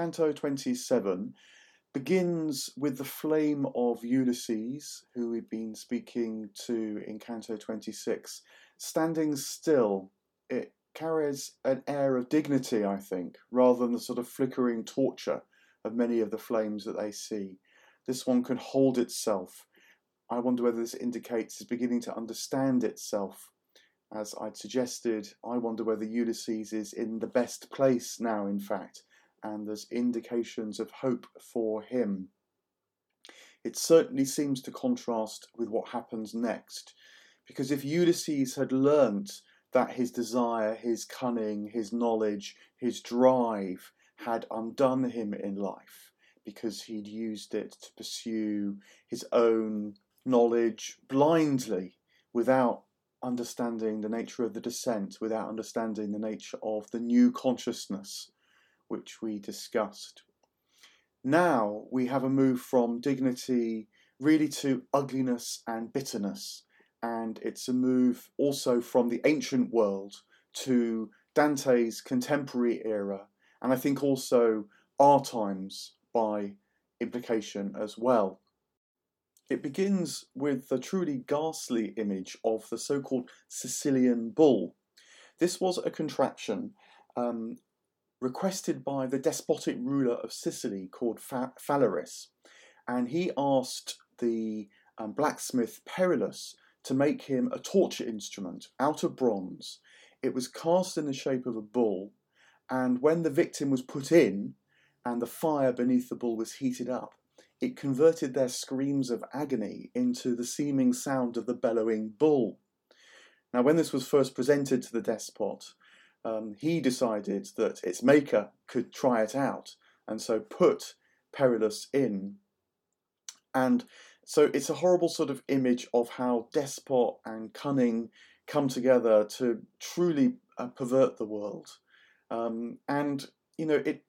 Canto 27 begins with the flame of Ulysses, who we've been speaking to in Canto 26, standing still. It carries an air of dignity, I think, rather than the sort of flickering torture of many of the flames that they see. This one can hold itself. I wonder whether this indicates it's beginning to understand itself. As I'd suggested, I wonder whether Ulysses is in the best place now, in fact, and there's indications of hope for him. It certainly seems to contrast with what happens next, because if Ulysses had learnt that his desire, his cunning, his knowledge, his drive had undone him in life, because he'd used it to pursue his own knowledge blindly without understanding the nature of the descent, without understanding the nature of the new consciousness which we discussed. Now we have a move from dignity really to ugliness and bitterness, and it's a move also from the ancient world to Dante's contemporary era, and I think also our times by implication as well. It begins with the truly ghastly image of the so called Sicilian bull. This was a contraption um, requested by the despotic ruler of Sicily called Phalaris, and he asked the um, blacksmith Perillus to make him a torture instrument out of bronze. It was cast in the shape of a bull, and when the victim was put in and the fire beneath the bull was heated up, it converted their screams of agony into the seeming sound of the bellowing bull. Now, when this was first presented to the despot, um, he decided that its maker could try it out, and so put Perillus in. And so it's a horrible sort of image of how despot and cunning come together to truly uh, pervert the world. Um, and you know it,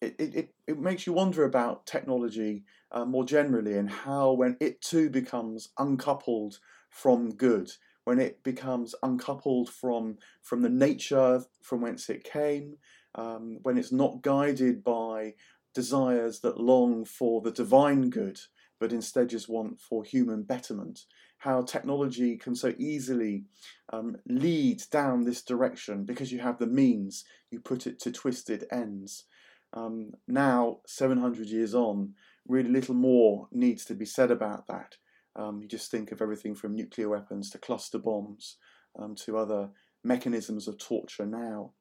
it it it makes you wonder about technology uh, more generally and how when it too becomes uncoupled from good when it becomes uncoupled from from the nature from whence it came, um, when it's not guided by desires that long for the divine good, but instead just want for human betterment. How technology can so easily um, lead down this direction because you have the means, you put it to twisted ends. Um, now, 700 years on, really little more needs to be said about that. Um, you just think of everything from nuclear weapons to cluster bombs um, to other mechanisms of torture now.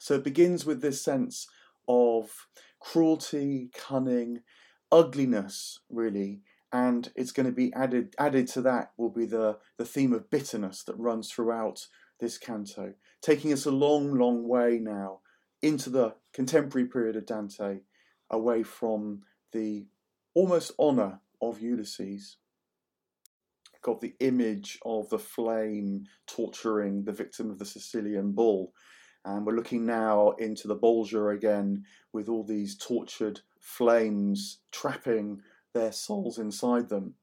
So it begins with this sense of cruelty, cunning, ugliness, really, and it's going to be added added to that will be the, the theme of bitterness that runs throughout this canto, taking us a long, long way now into the contemporary period of Dante, away from the almost honour of Ulysses. Got the image of the flame torturing the victim of the Sicilian bull. And we're looking now into the Bolgia again with all these tortured flames trapping their souls inside them.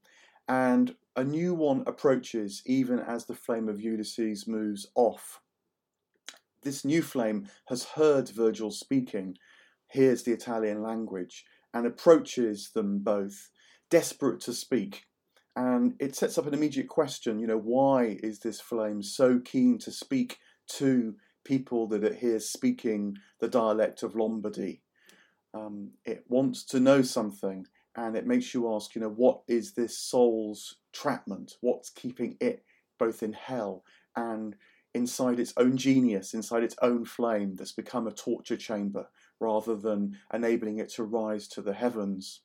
And a new one approaches even as the flame of Ulysses moves off. This new flame has heard Virgil speaking, hears the Italian language, and approaches them both desperate to speak. And it sets up an immediate question, you know, why is this flame so keen to speak to people that it hears speaking the dialect of Lombardy? Um, it wants to know something and it makes you ask, you know, what is this soul's trapment? What's keeping it both in hell and inside its own genius, inside its own flame that's become a torture chamber rather than enabling it to rise to the heavens?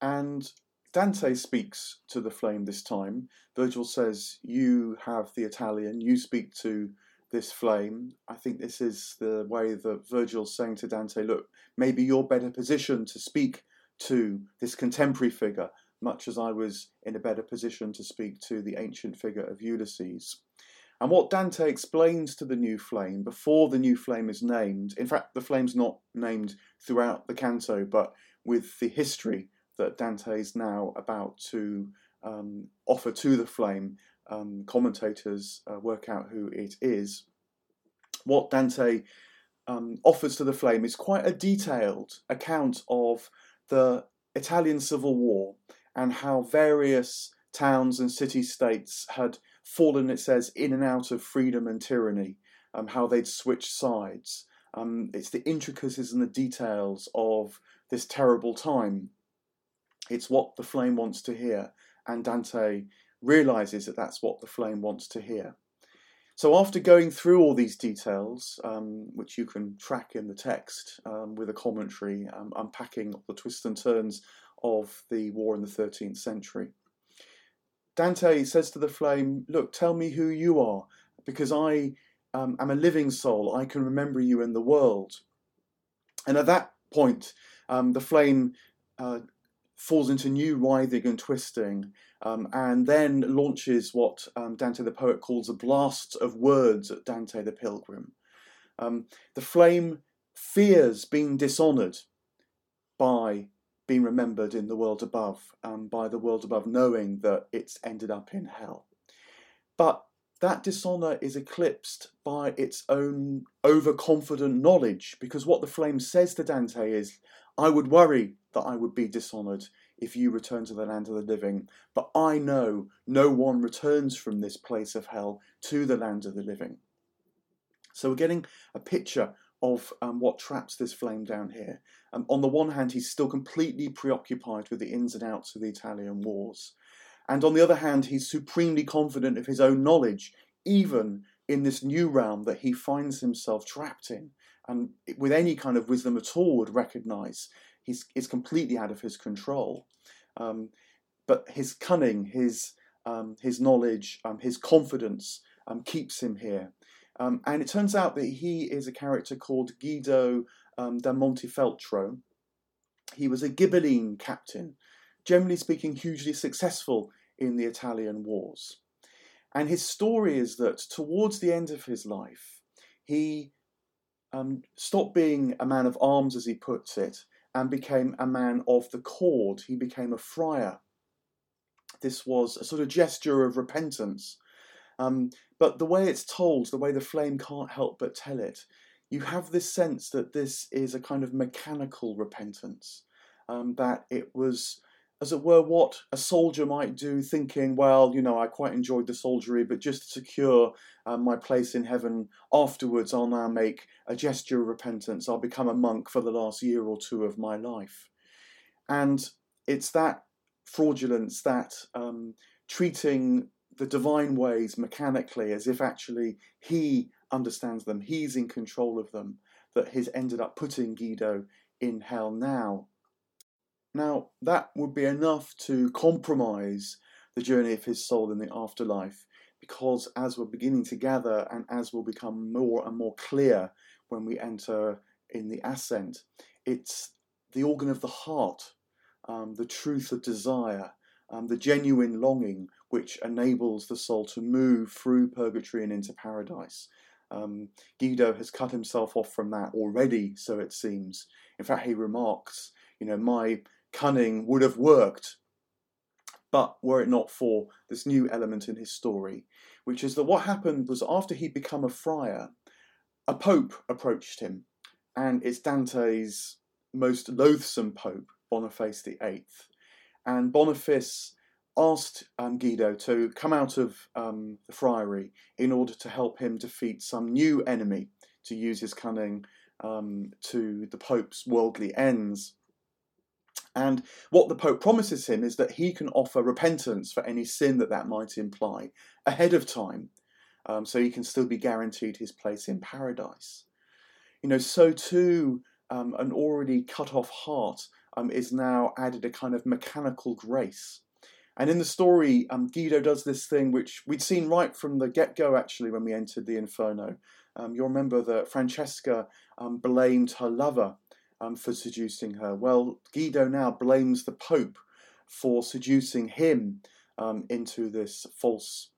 And Dante speaks to the flame this time. Virgil says, You have the Italian, you speak to this flame. I think this is the way that Virgil's saying to Dante, Look, maybe you're better positioned to speak to this contemporary figure, much as I was in a better position to speak to the ancient figure of Ulysses. And what Dante explains to the new flame before the new flame is named, in fact, the flame's not named throughout the canto, but with the history that Dante is now about to um, offer to the flame. Um, commentators uh, work out who it is. What Dante um, offers to the flame is quite a detailed account of the Italian Civil War and how various towns and city states had fallen, it says, in and out of freedom and tyranny, um, how they'd switched sides. Um, it's the intricacies and the details of this terrible time. It's what the flame wants to hear, and Dante realizes that that's what the flame wants to hear. So, after going through all these details, um, which you can track in the text um, with a commentary um, unpacking the twists and turns of the war in the 13th century, Dante says to the flame, Look, tell me who you are, because I um, am a living soul. I can remember you in the world. And at that point, um, the flame uh, falls into new writhing and twisting, um, and then launches what um, Dante the poet calls a blast of words at Dante the pilgrim. Um, the flame fears being dishonoured by being remembered in the world above, um, by the world above knowing that it's ended up in hell. But that dishonour is eclipsed by its own overconfident knowledge, because what the flame says to Dante is, I would worry that I would be dishonoured if you return to the land of the living, but I know no one returns from this place of hell to the land of the living. So we're getting a picture of um, what traps this flame down here. Um, on the one hand, he's still completely preoccupied with the ins and outs of the Italian wars. And on the other hand, he's supremely confident of his own knowledge, even in this new realm that he finds himself trapped in. And with any kind of wisdom at all, would recognize he's completely out of his control. Um, but his cunning, his um, his knowledge, um, his confidence um, keeps him here. Um, and it turns out that he is a character called Guido da Montefeltro. He was a Ghibelline captain, generally speaking, hugely successful in the Italian wars. And his story is that towards the end of his life, he um, stopped being a man of arms, as he puts it, and became a man of the cord. He became a friar. This was a sort of gesture of repentance. Um, but the way it's told, the way the flame can't help but tell it, you have this sense that this is a kind of mechanical repentance, um, that it was as it were, what a soldier might do, thinking, well, you know, I quite enjoyed the soldiery, but just to secure um, my place in heaven afterwards, I'll now make a gesture of repentance. I'll become a monk for the last year or two of my life. And it's that fraudulence, that um, treating the divine ways mechanically as if actually he understands them, he's in control of them, that has ended up putting Guido in hell now. Now, that would be enough to compromise the journey of his soul in the afterlife, because as we're beginning to gather and as will become more and more clear when we enter in the ascent, it's the organ of the heart, um, the truth of desire, um, the genuine longing which enables the soul to move through purgatory and into paradise. Um, Guido has cut himself off from that already, so it seems. In fact, he remarks, you know, my cunning would have worked. But were it not for this new element in his story, which is that what happened was after he'd become a friar, a pope approached him, and it's Dante's most loathsome pope, Boniface VIII. And Boniface asked um, Guido to come out of um, the friary in order to help him defeat some new enemy, to use his cunning um, to the Pope's worldly ends. And what the Pope promises him is that he can offer repentance for any sin that that might imply ahead of time, um, so he can still be guaranteed his place in paradise. You know, so too, um, an already cut off heart um, is now added a kind of mechanical grace. And in the story, um, Guido does this thing which we'd seen right from the get go, actually, when we entered the Inferno. Um, you'll remember that Francesca um, blamed her lover um, for seducing her. Well, Guido now blames the Pope for seducing him um, into this false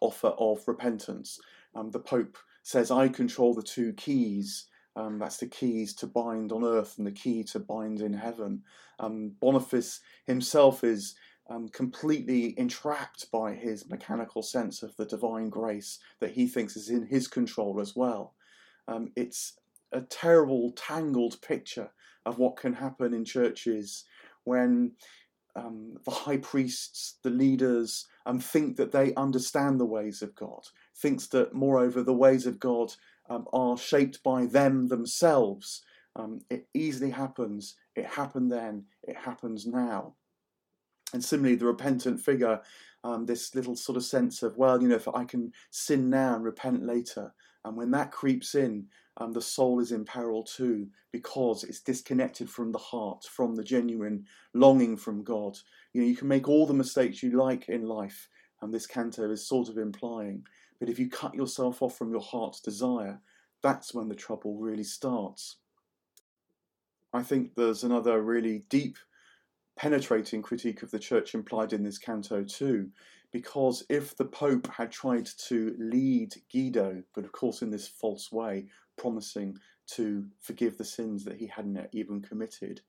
offer of repentance. Um, the Pope says, I control the two keys. Um, that's the keys to bind on earth and the key to bind in heaven. Um, Boniface himself is um, completely entrapped by his mechanical sense of the divine grace that he thinks is in his control as well. Um, it's a terrible, tangled picture of what can happen in churches when um, the high priests, the leaders, um, think that they understand the ways of God, thinks that, moreover, the ways of God um, are shaped by them themselves. Um, it easily happens. It happened then. It happens now. And similarly, the repentant figure, um, this little sort of sense of, well, you know, if I can sin now and repent later. And when that creeps in, um, the soul is in peril too because it's disconnected from the heart, from the genuine longing from God. You know, you can make all the mistakes you like in life, and this canto is sort of implying. But if you cut yourself off from your heart's desire, that's when the trouble really starts. I think there's another really deep, penetrating critique of the church implied in this canto too, because if the Pope had tried to lead Guido, but of course in this false way, promising to forgive the sins that he hadn't even committed.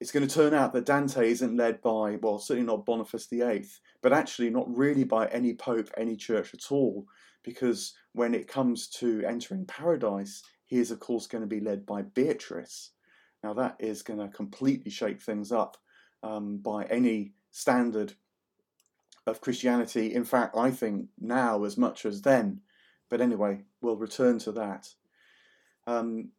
It's going to turn out that Dante isn't led by, well, certainly not Boniface VIII, but actually not really by any pope, any church at all, because when it comes to entering paradise, he is, of course, going to be led by Beatrice. Now, that is going to completely shake things up um, by any standard of Christianity. In fact, I think now as much as then. But anyway, we'll return to that. Um,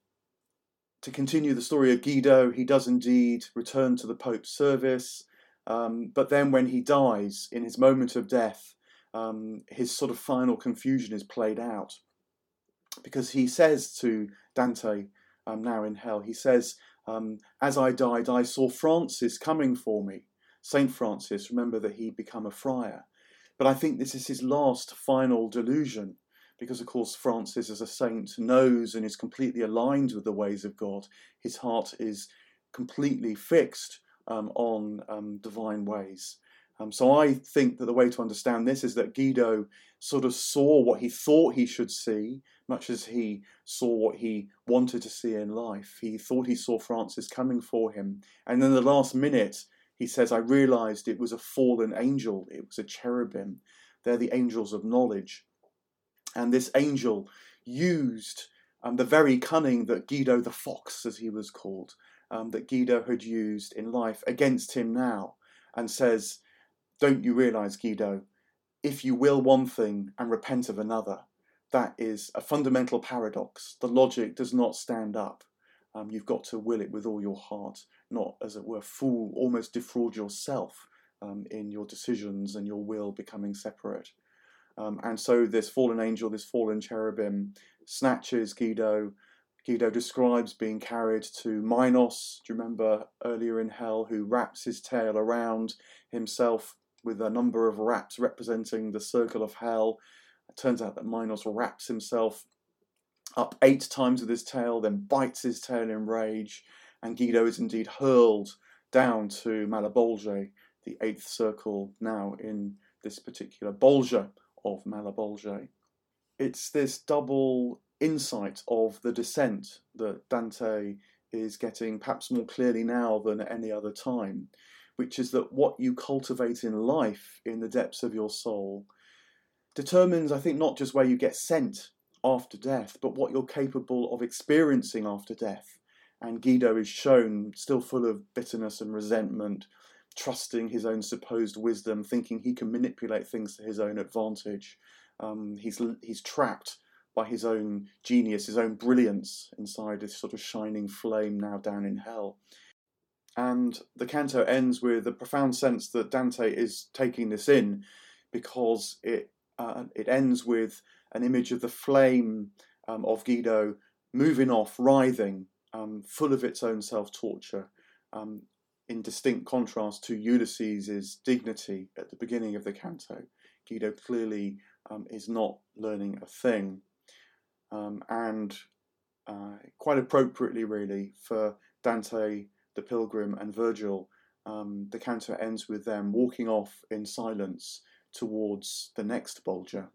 to continue the story of Guido, he does indeed return to the Pope's service, um, but then when he dies, in his moment of death, um, his sort of final confusion is played out. Because he says to Dante, um, now in hell, he says, um, As I died, I saw Francis coming for me. Saint Francis, remember that he'd become a friar. But I think this is his last final delusion because, of course, Francis, as a saint, knows and is completely aligned with the ways of God. His heart is completely fixed um, on um, divine ways. Um, so I think that the way to understand this is that Guido sort of saw what he thought he should see, much as he saw what he wanted to see in life. He thought he saw Francis coming for him. And in the last minute, he says, I realized it was a fallen angel, it was a cherubim. They're the angels of knowledge. And this angel used um, the very cunning that Guido the Fox, as he was called, um, that Guido had used in life against him now, and says, Don't you realize, Guido, if you will one thing and repent of another, that is a fundamental paradox. The logic does not stand up. Um, you've got to will it with all your heart, not, as it were, fool, almost defraud yourself um, in your decisions and your will becoming separate. Um, and so this fallen angel, this fallen cherubim, snatches Guido. Guido describes being carried to Minos, do you remember earlier in hell, who wraps his tail around himself with a number of wraps representing the circle of hell. It turns out that Minos wraps himself up eight times with his tail, then bites his tail in rage, and Guido is indeed hurled down to Malebolge, the eighth circle now in this particular Bolgia of Malebolge. It's this double insight of the descent that Dante is getting perhaps more clearly now than at any other time, which is that what you cultivate in life in the depths of your soul determines, I think, not just where you get sent after death, but what you're capable of experiencing after death. And Guido is shown still full of bitterness and resentment, trusting his own supposed wisdom, thinking he can manipulate things to his own advantage. Um, he's he's trapped by his own genius, his own brilliance inside this sort of shining flame now down in hell. And the canto ends with a profound sense that Dante is taking this in because it uh, it ends with an image of the flame um, of Guido moving off, writhing, um, full of its own self torture, um, in distinct contrast to Ulysses' dignity at the beginning of the canto. Guido clearly um, is not learning a thing. Um, and uh, quite appropriately, really, for Dante, the pilgrim, and Virgil, um, the canto ends with them walking off in silence towards the next Bolgia.